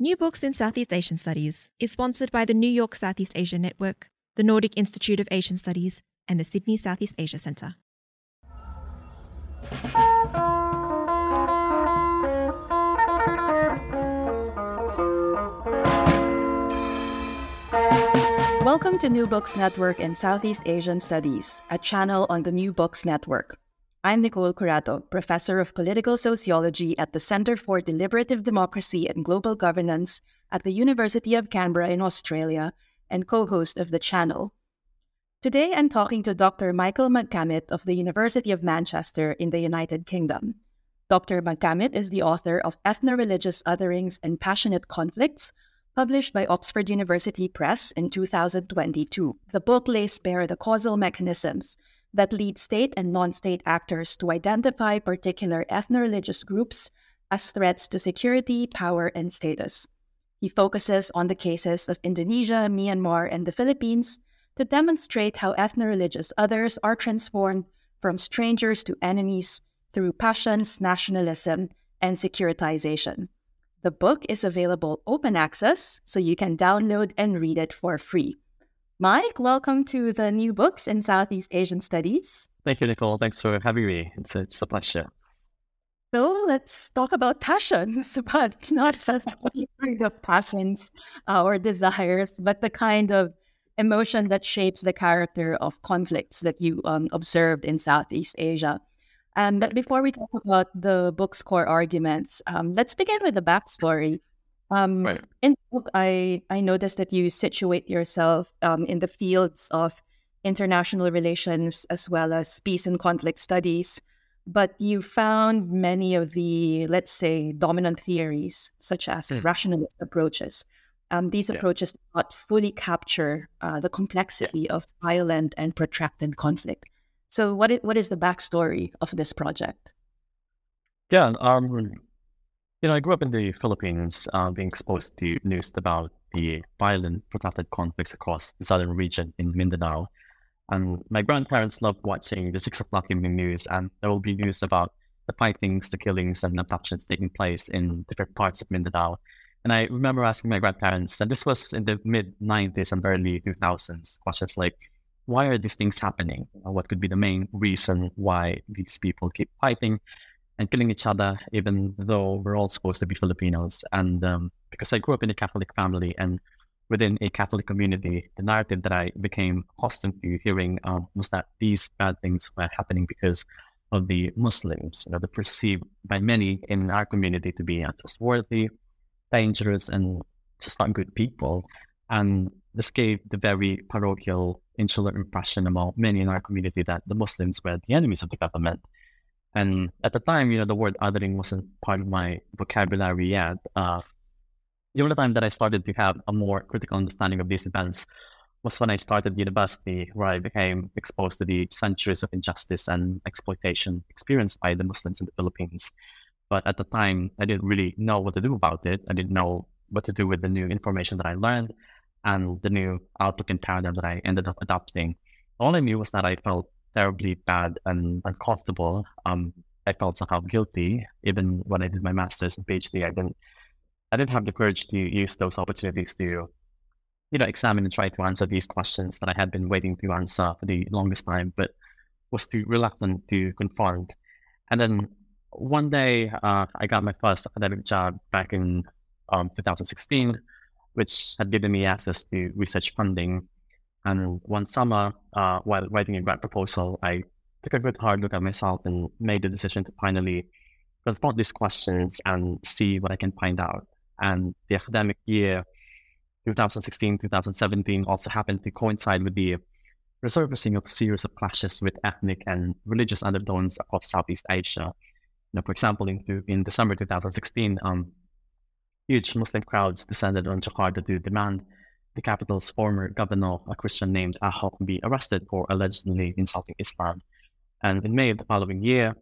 New Books in Southeast Asian Studies is sponsored by the New York Southeast Asia Network, the Nordic Institute of Asian Studies, and the Sydney Southeast Asia Centre. Welcome to New Books Network in Southeast Asian Studies, a channel on the New Books Network. I'm Nicole Curato, Professor of Political Sociology at the Centre for Deliberative Democracy and Global Governance at the University of Canberra in Australia and co host of the channel. Today I'm talking to Dr. Michael Magcamit of the University of Manchester in the United Kingdom. Dr. Magcamit is the author of Ethno Religious Otherings and Passionate Conflicts, published by Oxford University Press in 2022. The book lays bare the causal mechanisms that lead state and non state actors to identify particular ethno religious groups as threats to security, power, and status. He focuses on the cases of Indonesia, Myanmar, and the Philippines to demonstrate how ethno religious others are transformed from strangers to enemies through passions, nationalism, and securitization. The book is available open access, so you can download and read it for free. Mike, welcome to the new books in Southeast Asian Studies. Thank you, Nicole. Thanks for having me. It's a, it's a pleasure. So let's talk about passions, but not just the kind of passions uh, or desires, but the kind of emotion that shapes the character of conflicts that you um, observed in Southeast Asia. Um, but before we talk about the book's core arguments, um, let's begin with the backstory. Um, right. In the book, I, I noticed that you situate yourself um, in the fields of international relations as well as peace and conflict studies, but you found many of the, let's say, dominant theories, such as mm. rationalist approaches. Um, these yeah. approaches do not fully capture uh, the complexity yeah. of violent and protracted conflict. So, what is, what is the backstory of this project? Yeah, um, you know, I grew up in the Philippines, uh, being exposed to news about the violent, protracted conflicts across the southern region in Mindanao. And my grandparents loved watching the six o'clock evening news, and there will be news about the fightings, the killings, and the abductions taking place in different parts of Mindanao. And I remember asking my grandparents, and this was in the mid 90s and early 2000s, questions like, why are these things happening? What could be the main reason why these people keep fighting? And killing each other, even though we're all supposed to be Filipinos. And um, because I grew up in a Catholic family and within a Catholic community, the narrative that I became accustomed to hearing um, was that these bad things were happening because of the Muslims. You know, they're perceived by many in our community to be untrustworthy, dangerous, and just not good people. And this gave the very parochial, insular impression among many in our community that the Muslims were the enemies of the government and at the time, you know, the word othering wasn't part of my vocabulary yet. Uh, the only time that I started to have a more critical understanding of these events was when I started university, where I became exposed to the centuries of injustice and exploitation experienced by the Muslims in the Philippines. But at the time, I didn't really know what to do about it. I didn't know what to do with the new information that I learned and the new outlook and paradigm that I ended up adopting. All I knew was that I felt terribly bad and uncomfortable. Um, I felt somehow guilty. Even when I did my master's and PhD, I didn't, I didn't have the courage to use those opportunities to, you know, examine and try to answer these questions that I had been waiting to answer for the longest time, but was too reluctant to confront. And then one day, uh, I got my first academic job back in um, 2016, which had given me access to research funding and one summer, uh, while writing a grant proposal, I took a good hard look at myself and made the decision to finally confront these questions and see what I can find out. And the academic year 2016 2017 also happened to coincide with the resurfacing of series of clashes with ethnic and religious undertones across Southeast Asia. You know, for example, in, in December 2016, um, huge Muslim crowds descended on Jakarta to demand the capital's former governor, a Christian named Ahok, be arrested for allegedly insulting Islam. And in May of the following year,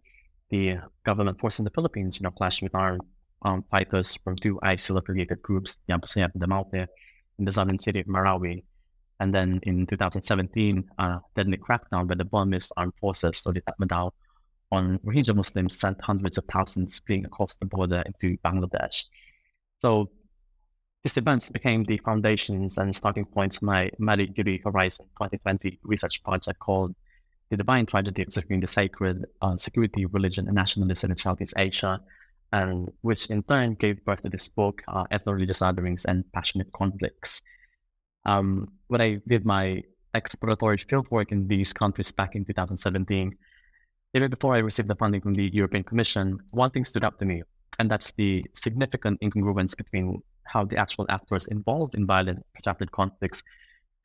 the government force in the Philippines, you know, clashed with armed um, fighters from two ISIL-affiliated groups, the Abu Sayyaf and the Maute, in the southern city of Marawi. And then in 2017, a deadly crackdown by the Burmese armed forces, so the Tatmadaw, on Rohingya Muslims sent hundreds of thousands fleeing across the border into Bangladesh. So these events became the foundations and starting points for my Marie Curie Horizon 2020 research project called The Divine Tragedy of Securing the Sacred, uh, Security, Religion, and Nationalism in Southeast Asia, and which in turn gave birth to this book, uh, Ethno-Religious Otherings and Passionate Conflicts. Um, when I did my exploratory fieldwork in these countries back in 2017, even before I received the funding from the European Commission, one thing stood out to me, and that's the significant incongruence between how the actual actors involved in violent protracted conflicts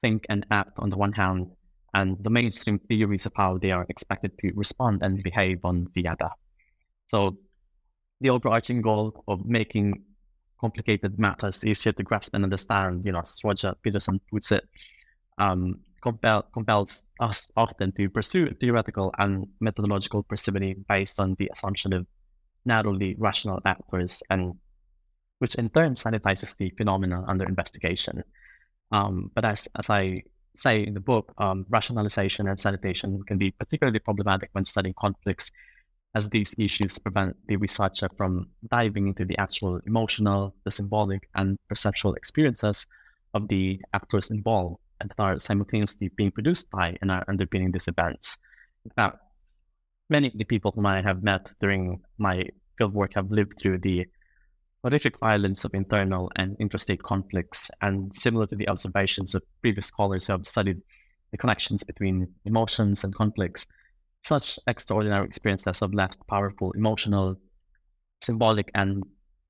think and act on the one hand, and the mainstream theories of how they are expected to respond and behave on the other. So, the overarching goal of making complicated matters easier to grasp and understand, you know, as Roger Petersen puts it, um, compel, compels us often to pursue theoretical and methodological parsimony based on the assumption of narrowly rational actors and which in turn sanitizes the phenomena under investigation. Um, but as, as I say in the book, um, rationalization and sanitation can be particularly problematic when studying conflicts, as these issues prevent the researcher from diving into the actual emotional, the symbolic, and perceptual experiences of the actors involved and that are simultaneously being produced by and are underpinning these events. In fact, many of the people whom I have met during my fieldwork have lived through the horrific violence of internal and interstate conflicts, and similar to the observations of previous scholars who have studied the connections between emotions and conflicts, such extraordinary experiences have left powerful emotional, symbolic, and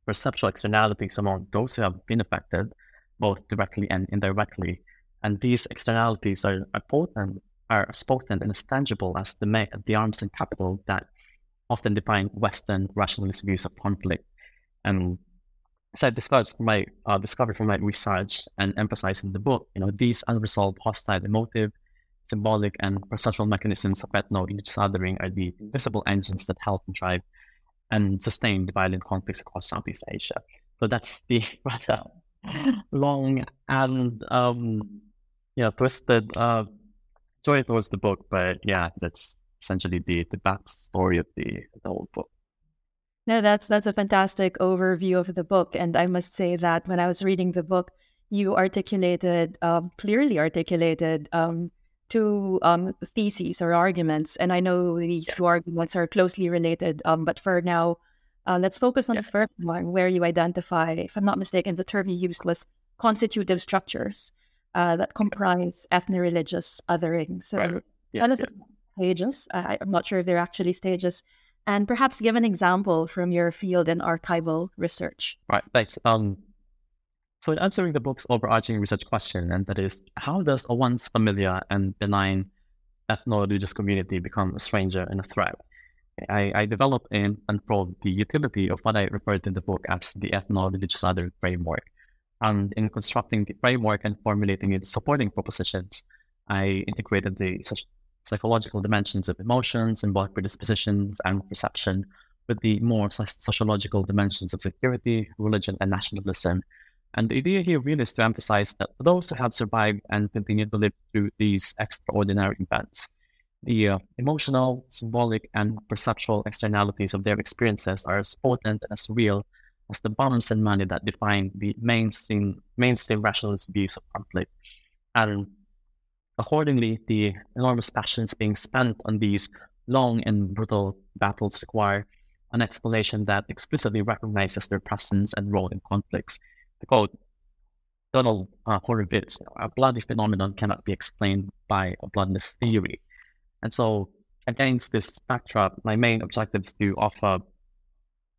perceptual externalities among those who have been affected, both directly and indirectly. And these externalities are, are potent, are as potent and as tangible as the, the arms and capital that often define Western rationalist views of conflict. And so I discussed my uh, discovery from my research and emphasize in the book, you know, these unresolved hostile emotive, symbolic, and perceptual mechanisms of ethno-religious othering are the invisible engines that help and drive and sustain the violent conflicts across Southeast Asia. So that's the rather long and um, yeah twisted uh, story towards the book, but yeah, that's essentially the the backstory of the the whole book. No, that's that's a fantastic overview of the book, and I must say that when I was reading the book, you articulated um, clearly articulated um, two um, theses or arguments, and I know these yeah. two arguments are closely related. Um, but for now, uh, let's focus on yeah. the first one, where you identify, if I'm not mistaken, the term you used was constitutive structures uh, that comprise ethno-religious othering. So, right. yeah, yeah. stages. I, I'm not sure if they're actually stages and perhaps give an example from your field and archival research. Right, thanks. Um, so in answering the book's overarching research question, and that is, how does a once familiar and benign ethno-religious community become a stranger and a threat? I, I developed and unfold the utility of what I referred to in the book as the ethno-religious other framework. And in constructing the framework and formulating its supporting propositions, I integrated the psychological dimensions of emotions, symbolic predispositions, and perception, with the more sociological dimensions of security, religion, and nationalism. And the idea here really is to emphasize that for those who have survived and continue to live through these extraordinary events, the uh, emotional, symbolic, and perceptual externalities of their experiences are as potent and as real as the bombs and money that define the mainstream mainstream rationalist views of conflict. And Accordingly, the enormous passions being spent on these long and brutal battles require an explanation that explicitly recognizes their presence and role in conflicts. To quote Donald uh, Horowitz, a bloody phenomenon cannot be explained by a bloodless theory. And so, against this backdrop, my main objective is to offer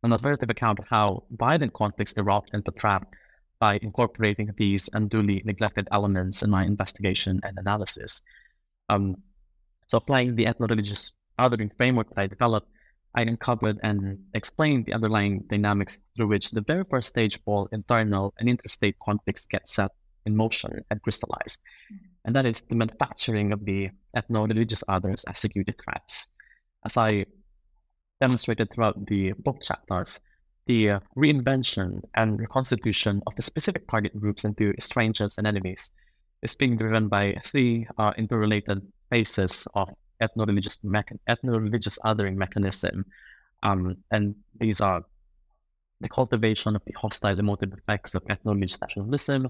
an alternative account of how violent conflicts erupt and trap by incorporating these unduly neglected elements in my investigation and analysis. Um, so applying the ethno-religious othering framework that I developed, I uncovered and explained the underlying dynamics through which the very first stage of all internal and interstate conflicts get set in motion and crystallized. Mm-hmm. And that is the manufacturing of the ethno religious others as security threats. As I demonstrated throughout the book chapters, the reinvention and reconstitution of the specific target groups into strangers and enemies. Is being driven by three uh, interrelated phases of ethno-religious mechan- ethno-religious othering mechanism, um, and these are the cultivation of the hostile emotive effects of ethno-religious nationalism,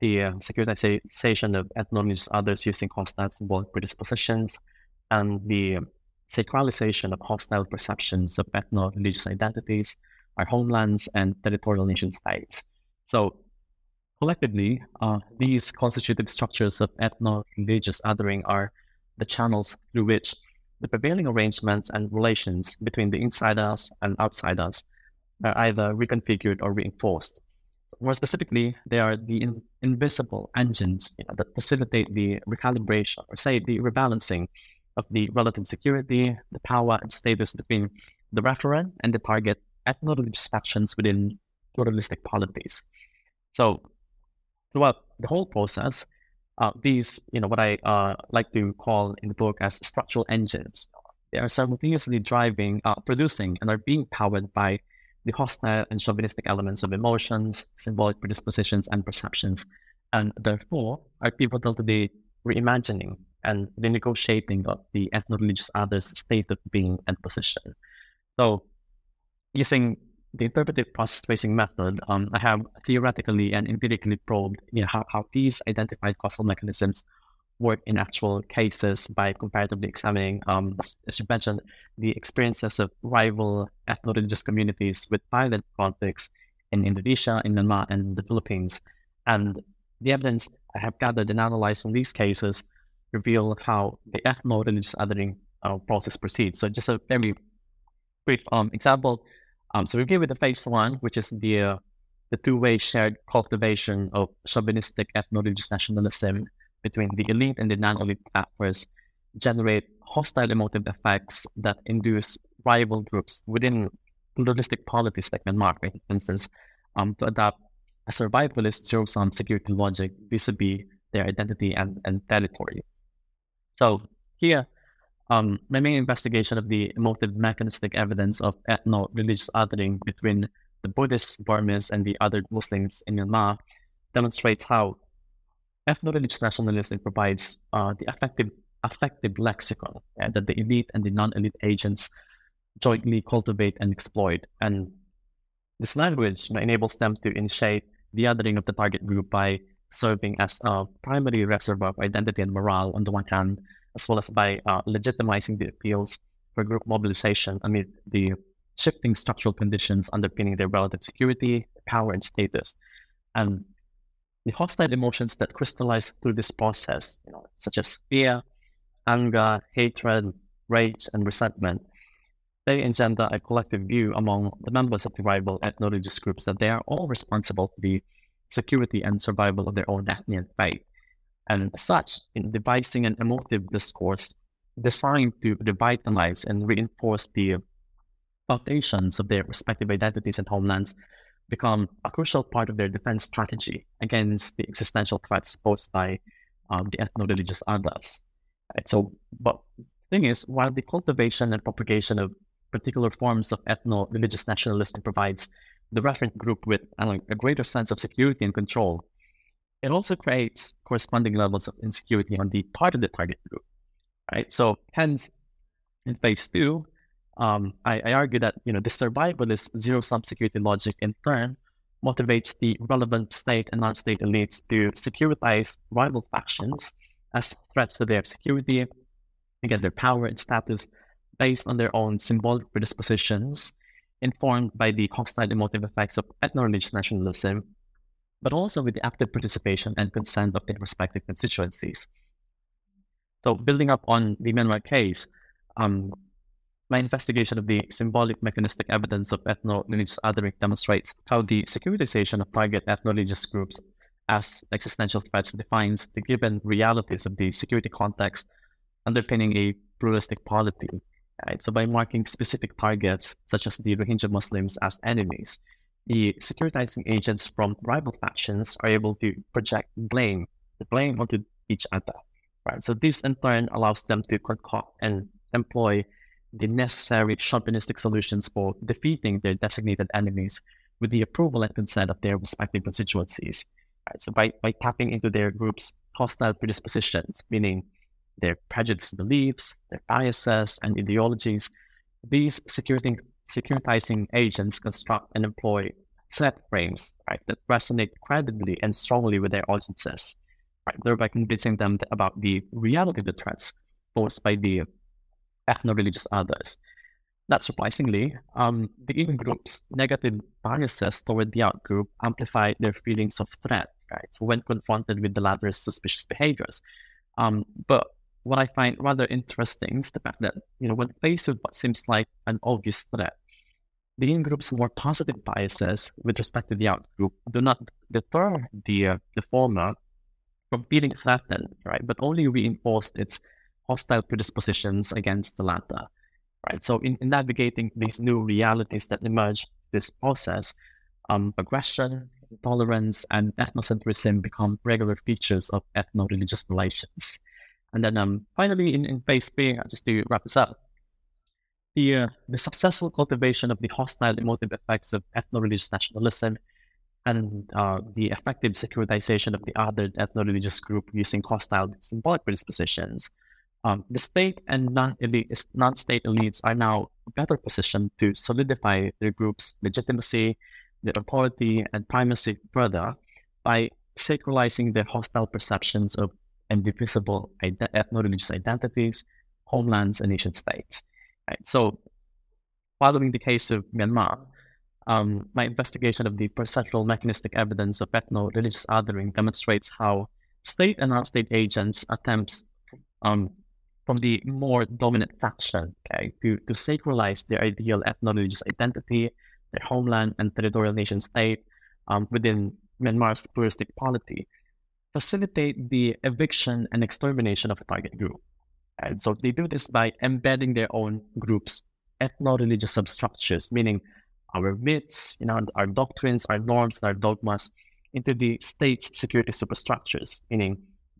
the uh, securitization of ethno-religious others using hostile symbolic predispositions, and the sacralization of hostile perceptions of ethno-religious identities, our homelands, and territorial nation states. So collectively, uh, these constitutive structures of ethno-religious othering are the channels through which the prevailing arrangements and relations between the insiders and outsiders are either reconfigured or reinforced. More specifically, they are the in- invisible engines you know, that facilitate the recalibration or say the rebalancing of the relative security, the power and status between the referent and the target ethno-religious factions within pluralistic polities. So throughout the whole process, uh, these, you know, what I uh, like to call in the book as structural engines, they are simultaneously driving, uh, producing, and are being powered by the hostile and chauvinistic elements of emotions, symbolic predispositions, and perceptions, and therefore are pivotal to the reimagining and the negotiating of the ethno-religious other's state of being and position. So, using the interpretive process tracing method, um, I have theoretically and empirically probed you know, how, how these identified causal mechanisms work in actual cases by comparatively examining, um, as you mentioned, the experiences of rival ethno-religious communities with violent conflicts in Indonesia, in Myanmar, and the Philippines. And the evidence I have gathered and analyzed from these cases reveal how the ethno-religious othering uh, process proceeds. So just a very brief um, example, um, so we begin with the phase one, which is the uh, the two-way shared cultivation of chauvinistic ethno-religious nationalism between the elite and the non-elite actors, generate hostile emotive effects that induce rival groups within pluralistic polities like Myanmar, for instance, um, to adopt a survivalist zero-sum security logic vis-a-vis their identity and, and territory. So here, um, my main investigation of the emotive mechanistic evidence of ethno-religious othering between the Buddhist Burmese and the other Muslims in Myanmar demonstrates how ethno-religious nationalism provides uh, the effective affective lexicon yeah, that the elite and the non-elite agents jointly cultivate and exploit. And this language enables them to initiate the othering of the target group by serving as a primary reservoir of identity and morale on the one hand, as well as by uh, legitimizing the appeals for group mobilization amid the shifting structural conditions underpinning their relative security, power, and status. And the hostile emotions that crystallize through this process, you know, such as fear, anger, hatred, rage, and resentment, they engender a collective view among the members of the rival ethno-religious groups that they are all responsible for the security and survival of their own ethnic faith and such in devising an emotive discourse designed to revitalize and reinforce the foundations of their respective identities and homelands become a crucial part of their defense strategy against the existential threats posed by um, the ethno-religious others. So, but the thing is, while the cultivation and propagation of particular forms of ethno-religious nationalism provides the referent group with know, a greater sense of security and control, it also creates corresponding levels of insecurity on the part of the target group, right? So hence, in phase two, um, I, I, argue that you know the survivalist zero-sum security logic in turn motivates the relevant state and non-state elites to securitize rival factions as threats to their security, again their power and status based on their own symbolic predispositions, informed by the hostile emotive effects of ethno-religious nationalism but also with the active participation and consent of their respective constituencies. So, building up on the Myanmar case, um, my investigation of the symbolic mechanistic evidence of ethno-religious othering demonstrates how the securitization of target ethno-religious groups as existential threats defines the given realities of the security context underpinning a pluralistic polity. Right? So by marking specific targets, such as the Rohingya Muslims, as enemies, the securitizing agents from rival factions are able to project blame, the blame onto each other. Right? So this in turn allows them to concoct and employ the necessary chauvinistic solutions for defeating their designated enemies with the approval and consent of their respective constituencies. Right? So by, by tapping into their group's hostile predispositions, meaning their prejudiced beliefs, their biases, and ideologies, these security, securitizing agents construct and employ threat frames right, that resonate credibly and strongly with their audiences, right, thereby convincing them about the reality of the threats posed by the ethno-religious others. Not surprisingly, um, the in group's negative biases toward the out group amplify their feelings of threat, right? So when confronted with the latter's suspicious behaviors. Um, but what I find rather interesting is the fact that, you know, when faced with what seems like an obvious threat, the in-group's more positive biases with respect to the out-group do not deter the, uh, the former from feeling threatened, right? But only reinforce its hostile predispositions against the latter, right? So in, in navigating these new realities that emerge this process, um, aggression, intolerance, and ethnocentrism become regular features of ethno-religious relations. And then um, finally, in, in phase just to wrap this up, the, uh, the successful cultivation of the hostile emotive effects of ethno-religious nationalism and uh, the effective securitization of the other ethno-religious group using hostile symbolic predispositions, um, the state and non-elite, non-state elites are now better positioned to solidify their group's legitimacy, their authority, and primacy further by sacralizing their hostile perceptions of indivisible ethno-religious identities, homelands, and nation states. Right? So, following the case of Myanmar, um, my investigation of the perceptual mechanistic evidence of ethno-religious othering demonstrates how state and non-state agents attempts um, from the more dominant faction okay, to, to sacralize their ideal ethno-religious identity, their homeland and territorial nation state um, within Myanmar's pluralistic polity facilitate the eviction and extermination of a target group. And so they do this by embedding their own groups, ethno-religious substructures, meaning our myths, you know, our doctrines, our norms, and our dogmas into the state's security superstructures, meaning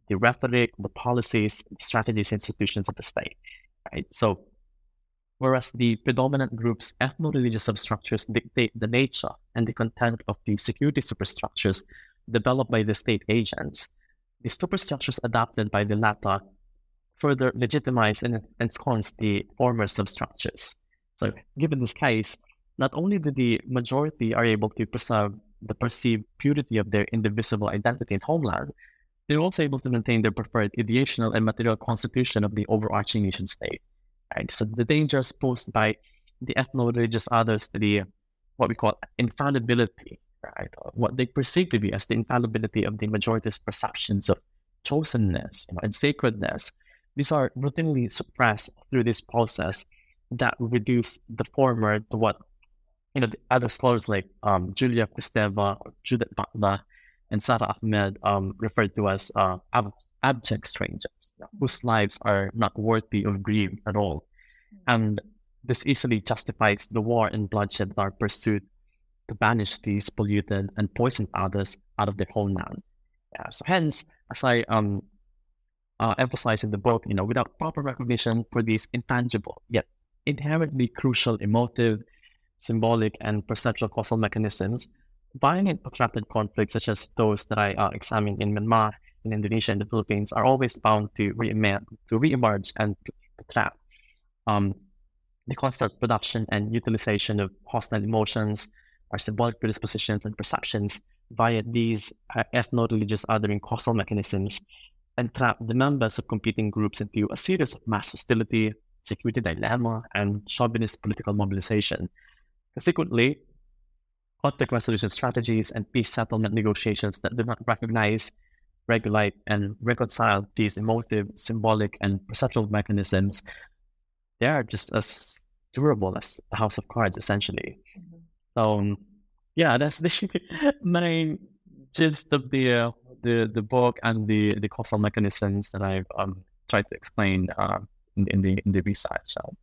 the rhetoric, the policies, strategies, institutions of the state. Right. So whereas the predominant group's ethno-religious substructures dictate the nature and the content of the security superstructures developed by the state agents, the superstructures adopted by the latter further legitimize and ensconce the former substructures. So, given this case, not only do the majority are able to preserve the perceived purity of their indivisible identity and homeland, they're also able to maintain their preferred ideational and material constitution of the overarching nation state. Right? So the dangers posed by the ethno-religious others to the what we call infallibility right? What they perceive to be as the infallibility of the majority's perceptions of chosenness you know, and sacredness. These are routinely suppressed through this process that reduce the former to what you know the other scholars like um, Julia Kristeva, Judith Butler, and Sara Ahmed um, referred to as uh, ab- abject strangers, whose lives are not worthy of grief at all. And this easily justifies the war and bloodshed that are pursued to banish these polluted and poisoned others out of their homeland. Yeah, so hence, as I um uh, emphasize in the book, you know, without proper recognition for these intangible yet inherently crucial emotive, symbolic, and perceptual causal mechanisms, violent protracted conflicts such as those that I uh, examined in Myanmar, in Indonesia, and the Philippines are always bound to re-emerge, to re-emerge and trap. Um, the constant production and utilization of hostile emotions, our symbolic predispositions and perceptions via these uh, ethno-religious othering causal mechanisms entrap the members of competing groups into a series of mass hostility, security dilemma, and chauvinist political mobilization. Consequently, conflict resolution strategies and peace settlement negotiations that do not recognize, regulate, and reconcile these emotive, symbolic, and perceptual mechanisms, they are just as durable as the house of cards, essentially. Mm-hmm. Um, yeah, that's the main gist of the uh, the the book and the the causal mechanisms that I've um, tried to explain uh, in, in, the in the research. So.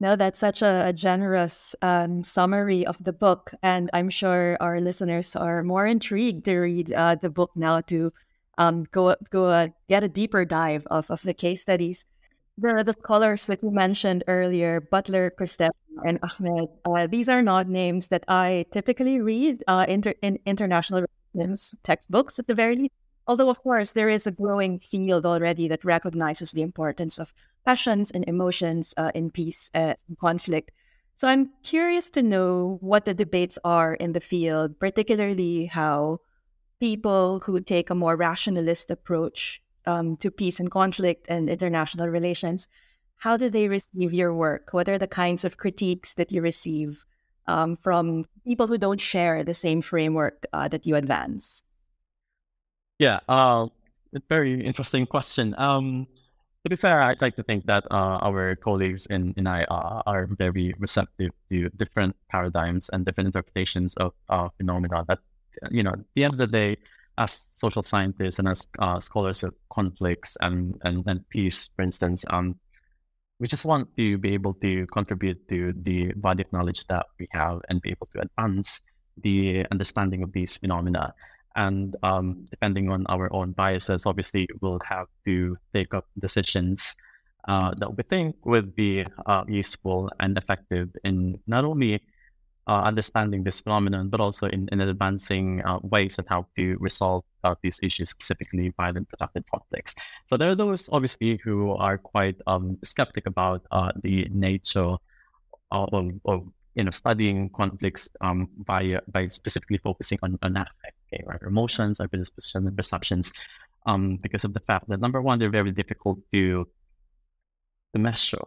No, that's such a, a generous um, summary of the book, and I'm sure our listeners are more intrigued to read uh, the book now to um, go go uh, get a deeper dive of, of the case studies. The, the scholars that you mentioned earlier, Butler, Kristeva, and Ahmed, uh, these are not names that I typically read uh, inter- in international relations textbooks at the very least. Although, of course, there is a growing field already that recognizes the importance of passions and emotions uh, in peace uh, and conflict. So I'm curious to know what the debates are in the field, particularly how people who take a more rationalist approach um, to peace and conflict and international relations, how do they receive your work? What are the kinds of critiques that you receive um, from people who don't share the same framework uh, that you advance? Yeah, uh, very interesting question. Um, to be fair, I'd like to think that uh, our colleagues in, in I are very receptive to different paradigms and different interpretations of uh, phenomena. That you know, at the end of the day, as social scientists and as uh, scholars of conflicts and, and, and peace, for instance, um, we just want to be able to contribute to the body of knowledge that we have and be able to advance the understanding of these phenomena. And um, depending on our own biases, obviously, we'll have to take up decisions uh, that we think would be uh, useful and effective in not only uh, understanding this phenomenon, but also in, in advancing uh, ways on how to resolve uh, these issues, specifically violent protracted conflicts. So there are those, obviously, who are quite um, skeptic about uh, the nature of, of, you know studying conflicts um, by by specifically focusing on, on affect, okay, right? emotions, our predispositions, and perceptions, um, because of the fact that number one, they're very difficult to to measure,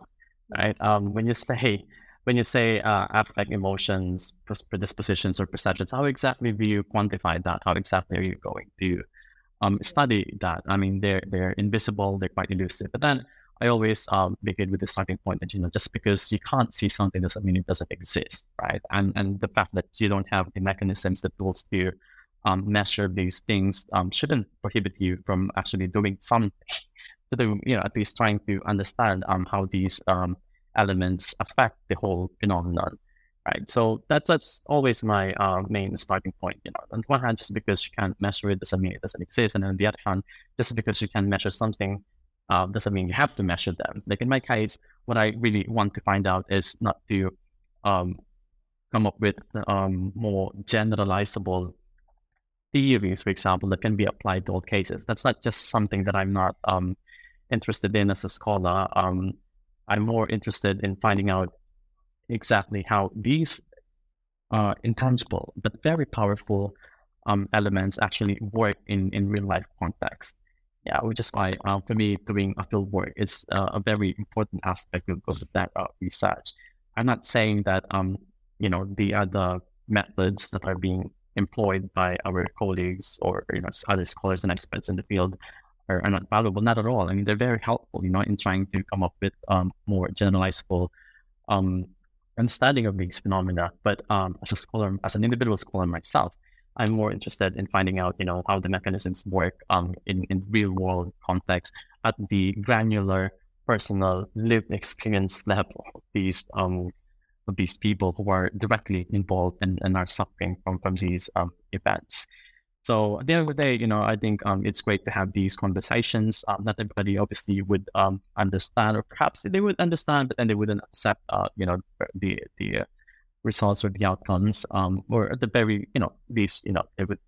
right? Um, when you say when you say uh, affect emotions, predispositions, or perceptions, how exactly do you quantify that? How exactly are you going to um, study that? I mean, they're they're invisible, they're quite elusive. But then I always um, begin with the starting point that you know, just because you can't see something doesn't mean it doesn't exist, right? And and the fact that you don't have the mechanisms, the tools to um, measure these things um, shouldn't prohibit you from actually doing something to do, you know, at least trying to understand um, how these um, elements affect the whole phenomenon, right? So that's that's always my uh, main starting point. You know, on one hand, just because you can't measure it doesn't mean it doesn't exist, and on the other hand, just because you can measure something uh, doesn't mean you have to measure them. Like in my case, what I really want to find out is not to um, come up with um, more generalizable theories, for example, that can be applied to all cases. That's not just something that I'm not um, interested in as a scholar. Um, I'm more interested in finding out exactly how these uh, intangible but very powerful um, elements actually work in, in real life context. Yeah, which is why uh, for me doing a field work is uh, a very important aspect of, that research. I'm not saying that um, you know the other methods that are being employed by our colleagues or you know other scholars and experts in the field are, are, not valuable. Not at all. I mean, they're very helpful, you know, in trying to come up with um, more generalizable um, understanding of these phenomena. But um, as a scholar, as an individual scholar myself, I'm more interested in finding out, you know, how the mechanisms work um, in, in real world context at the granular, personal, lived experience level of these um, of these people who are directly involved and, and are suffering from, from these um, events. So at the end of the day, you know, I think um, it's great to have these conversations. Um, not everybody obviously would um, understand, or perhaps they would understand, but then they wouldn't accept, uh, you know, the the uh, results or the outcomes, um, or at the very, you know, least, you know, they would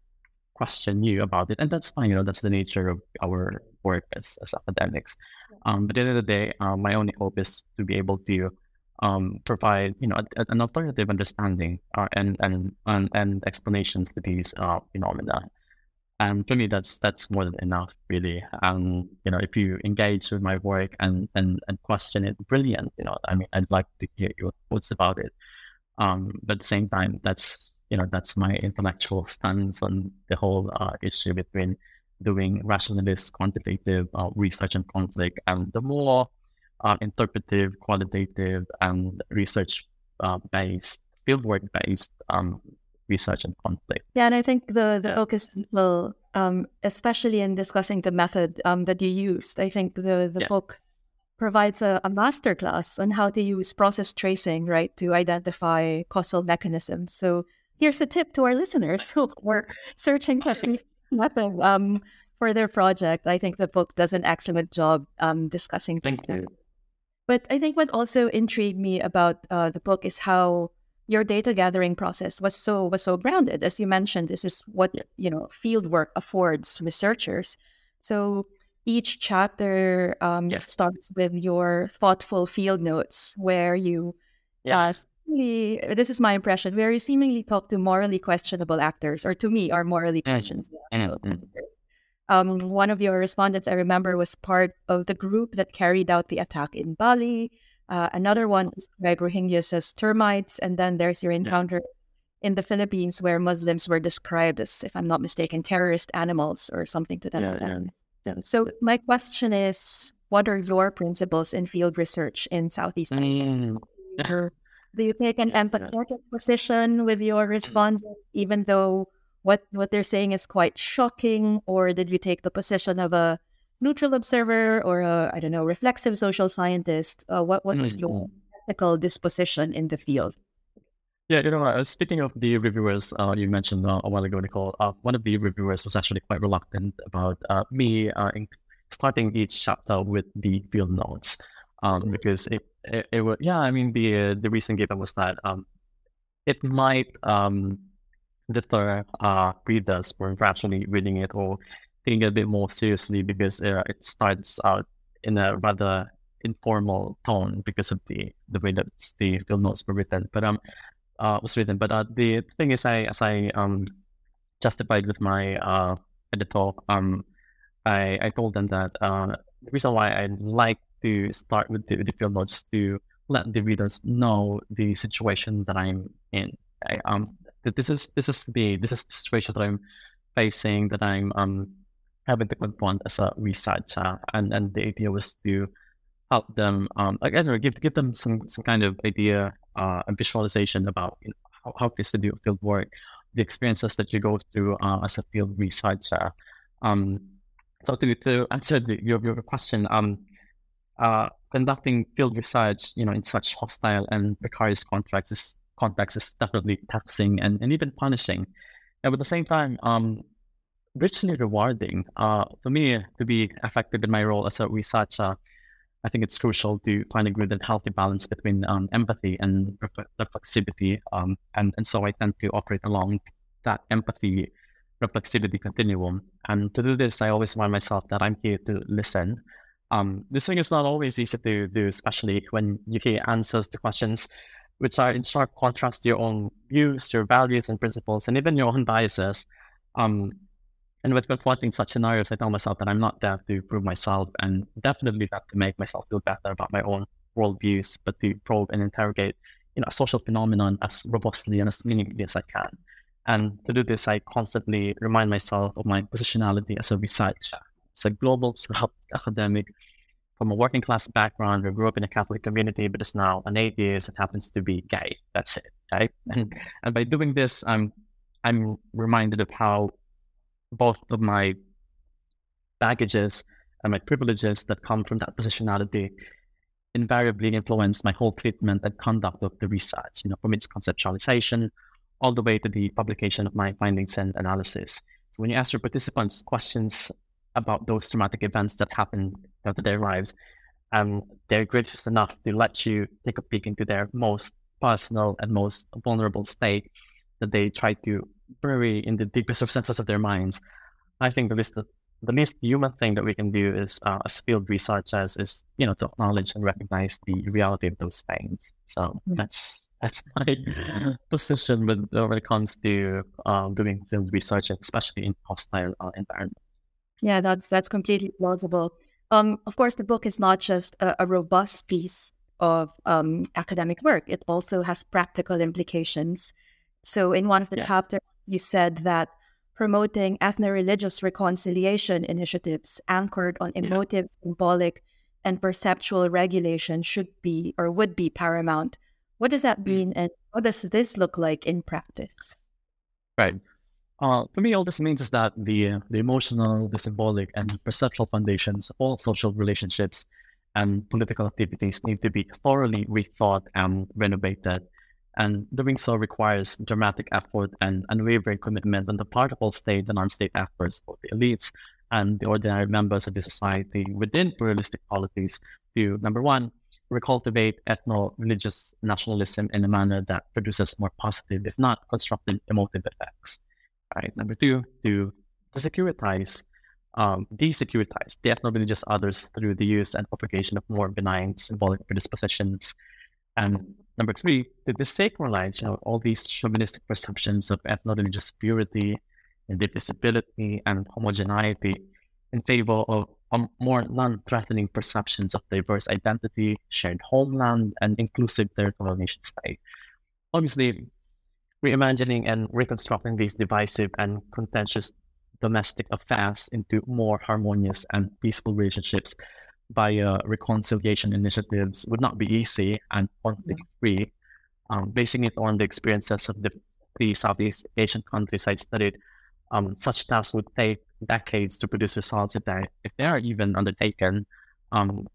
question you about it, and that's fine. You know, that's the nature of our work as, as academics. Um, but at the end of the day, uh, my only hope is to be able to um, provide you know a, an alternative understanding uh, and, and and and explanations to these uh, phenomena. And for me, that's that's more than enough, really. And you know, if you engage with my work and and, and question it, brilliant. You know, I mean, I'd like to hear your thoughts about it. Um, but at the same time, that's you know that's my intellectual stance on the whole uh, issue between doing rationalist quantitative uh, research and conflict and the more uh, interpretive, qualitative, and research uh, based, fieldwork based um, research and conflict. Yeah, and I think the the focus will, um, especially in discussing the method um, that you used. I think the the yeah. book provides a, a masterclass on how to use process tracing, right, to identify causal mechanisms. So here's a tip to our listeners who were searching nothing um, for their project. I think the book does an excellent job um, discussing. Thank you. But I think what also intrigued me about uh, the book is how your data gathering process was so was so grounded. As you mentioned, this is what you know field work affords researchers. So each chapter um, yes. starts with your thoughtful field notes, where you uh, seemingly, this is my impression, where you seemingly talk to morally questionable actors, or to me, are morally questionable. Mm. Um, one of your respondents, I remember, was part of the group that carried out the attack in Bali. Uh, another one described Rohingyas as termites, and then there's your encounter yeah. in the Philippines where Muslims were described as, if I'm not mistaken, terrorist animals or something to that yeah, yeah, yeah. So my question is, what are your principles in field research in Southeast Asia? Mm. Do you take an empathetic position with your responses, even though what what they're saying is quite shocking, or did you take the position of a neutral observer or a I don't know reflexive social scientist? Uh, what what your mm-hmm. ethical disposition in the field? Yeah, you know, uh, speaking of the reviewers, uh, you mentioned uh, a while ago, Nicole. Uh, one of the reviewers was actually quite reluctant about uh, me uh, starting each chapter with the field notes, um, mm-hmm. because it, it, it was yeah. I mean, the the reason given was that um, it might um, deter readers were actually reading it or taking it a bit more seriously because uh, it starts out in a rather informal tone because of the the way that the field notes were written. But um, uh, was written. But uh, the thing is, I as I um justified with my uh editor, um, I I told them that uh the reason why I like to start with the, the field notes to let the readers know the situation that I'm in. I, um, that this is this is the this is the situation that I'm facing that I'm um having to confront as a researcher, and and the idea was to help them, um, again, give give them some some kind of idea, uh, a visualization about you know, how, how this field work, the experiences that you go through uh, as a field researcher. Um, so to to answer the, your your question, um, uh, conducting field research, you know, in such hostile and precarious contracts is context is definitely taxing and, and even punishing. And at the same time, um, richly rewarding. Uh, for me, to be effective in my role as a researcher, I think it's crucial to find a good and healthy balance between um, empathy and reflexivity. Um, and, and so I tend to operate along that empathy reflexivity continuum. And to do this, I always remind myself that I'm here to listen. Um, thing is not always easy to do, especially when you hear answers to questions which are in sharp contrast to your own views, your values and principles, and even your own biases. Um, and with confronting such scenarios, I tell myself that I'm not there to prove myself and definitely not to make myself feel better about my own worldviews, but to probe and interrogate, you know, a social phenomenon as robustly and as meaningfully as I can. And to do this, I constantly remind myself of my positionality as a researcher, as a global academic from a working class background who grew up in a Catholic community, but is now an atheist and happens to be gay. That's it. Right? And, mm-hmm. and by doing this, I'm I'm reminded of how both of my baggages and my privileges that come from that positionality invariably influence my whole treatment and conduct of the research, you know, from its conceptualization all the way to the publication of my findings and analysis. So when you ask your participants questions about those traumatic events that happen to their lives, And they're gracious enough to let you take a peek into their most personal and most vulnerable state that they try to bury in the deepest recesses of their minds. I think the least the least human thing that we can do is uh, as field researchers is you know to acknowledge and recognize the reality of those things. So mm. that's that's my position with uh, when it comes to uh, doing field research, especially in hostile uh, environments. Yeah, that's that's completely plausible. Um, of course, the book is not just a, a robust piece of um, academic work; it also has practical implications. So, in one of the yeah. chapters, you said that promoting ethno-religious reconciliation initiatives anchored on emotive, yeah. symbolic, and perceptual regulation should be or would be paramount. What does that mm. mean, and what does this look like in practice? Right. Uh, for me, all this means is that the the emotional, the symbolic, and perceptual foundations of all social relationships and political activities need to be thoroughly rethought and renovated. And doing so requires dramatic effort and unwavering commitment on the part of all state and non-state efforts, both the elites and the ordinary members of the society within pluralistic polities to, number one, recultivate ethno-religious nationalism in a manner that produces more positive, if not constructive, emotive effects. Right. Number two, to securitize, um, desecuritize the ethno-religious others through the use and propagation of more benign symbolic predispositions. And number three, to desacralize you know, all these chauvinistic perceptions of ethno-religious purity, indivisibility, and homogeneity in favor of um, more non-threatening perceptions of diverse identity, shared homeland, and inclusive territorial nation state. Obviously, reimagining and reconstructing these divisive and contentious domestic affairs into more harmonious and peaceful relationships via reconciliation initiatives would not be easy and conflict free. Um, basing it on the experiences of the three Southeast Asian countries I studied, um, such tasks would take decades to produce results if they, if they are even undertaken. Um,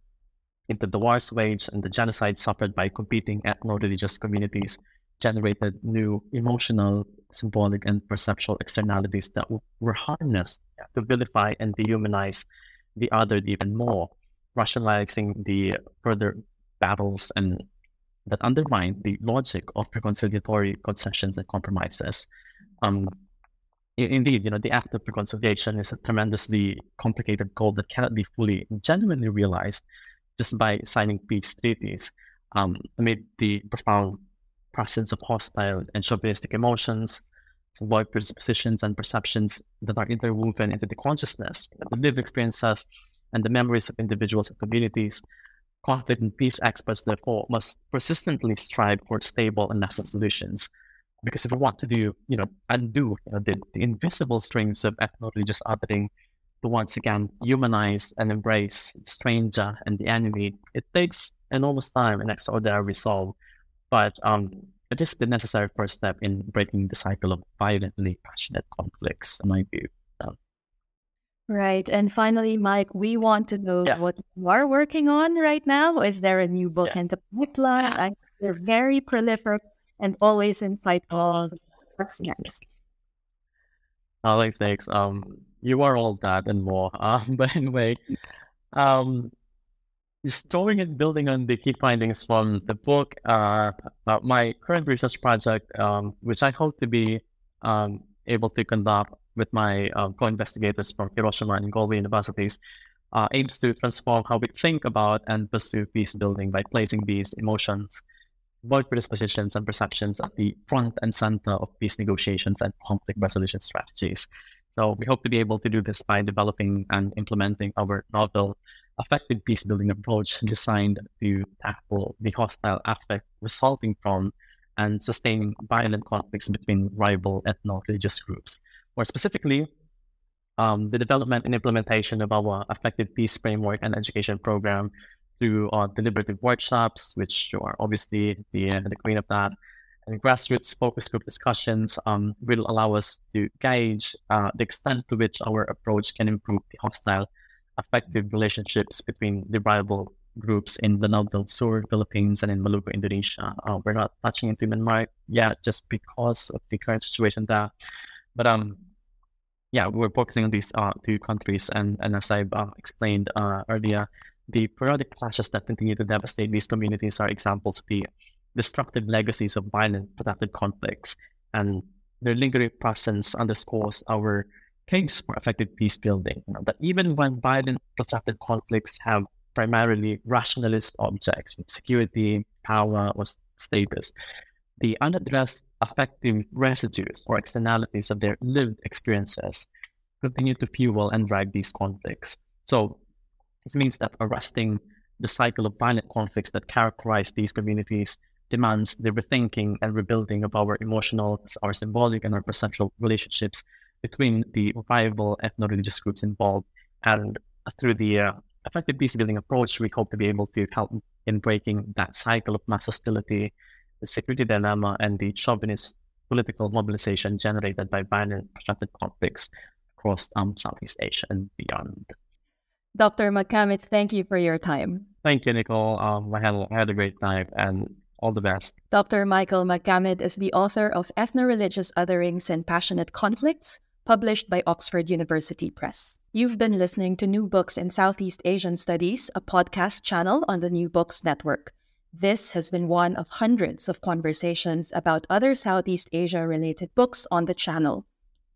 into the wars waged and the genocide suffered by competing ethno-religious communities generated new emotional, symbolic, and perceptual externalities that were harnessed to vilify and dehumanize the other even more, rationalizing the further battles and that undermine the logic of reconciliatory concessions and compromises. Um, indeed, you know, the act of reconciliation is a tremendously complicated goal that cannot be fully genuinely realized just by signing peace treaties um, amid the profound presence of hostile and chauvinistic emotions, symbolic predispositions and perceptions that are interwoven into the consciousness, the lived experiences, and the memories of individuals and communities. Conflict and peace experts, therefore, must persistently strive for stable and lasting solutions because if we want to do, you know, undo you know, the, the invisible strings of ethno-religious othering to once again humanize and embrace the stranger and the enemy, it takes enormous time and extraordinary resolve. But um, it is the necessary first step in breaking the cycle of violently passionate conflicts, in my view. Right. And finally, Mike, we want to know yeah. what you are working on right now. Is there a new book yeah. in the pipeline? I, you're very prolific and always insightful. What's next? Alex, thanks. Um, you are all that and more. Um, but anyway, um, storing and building on the key findings from the book, uh, uh, my current research project, um, which I hope to be um, able to conduct with my uh, co-investigators from Hiroshima and Galway universities, uh, aims to transform how we think about and pursue peace building by placing these emotions both predispositions and perceptions at the front and center of peace negotiations and conflict resolution strategies. So we hope to be able to do this by developing and implementing our novel effective peace building approach designed to tackle the hostile affect resulting from and sustaining violent conflicts between rival ethno-religious groups. More specifically, um, the development and implementation of our effective peace framework and education program through uh, deliberative workshops, which are obviously the, uh, the queen of that, and grassroots focus group discussions um, will allow us to gauge uh, the extent to which our approach can improve the hostile, affective relationships between the rival groups in Lanao del Sur, Philippines, and in Maluku, Indonesia. Uh, we're not touching into Myanmar yet just because of the current situation there. But um, yeah, we're focusing on these uh, two countries, and, and as I've uh, explained uh, earlier, the periodic clashes that continue to devastate these communities are examples of the destructive legacies of violent protracted conflicts, and their lingering presence underscores our case for effective peace building. You know, that even when violent protracted conflicts have primarily rationalist objects, security, power, or status, the unaddressed affective residues or externalities of their lived experiences continue to fuel and drive these conflicts. So this means that arresting the cycle of violent conflicts that characterize these communities demands the rethinking and rebuilding of our emotional, our symbolic, and our perceptual relationships between the viable ethno-religious groups involved. And through the uh, effective peace building approach, we hope to be able to help in breaking that cycle of mass hostility, the security dilemma, and the chauvinist political mobilization generated by violent protracted conflicts across um, Southeast Asia and beyond. Dr. Magcamit, thank you for your time. Thank you, Nicole. Um, I had, I had a great time and all the best. Dr. Michael Magcamit is the author of Ethno-Religious Otherings and Passionate Conflicts, published by Oxford University Press. You've been listening to New Books in Southeast Asian Studies, a podcast channel on the New Books Network. This has been one of hundreds of conversations about other Southeast Asia related books on the channel.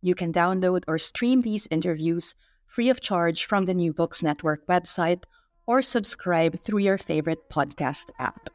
You can download or stream these interviews free of charge from the New Books Network website or subscribe through your favorite podcast app.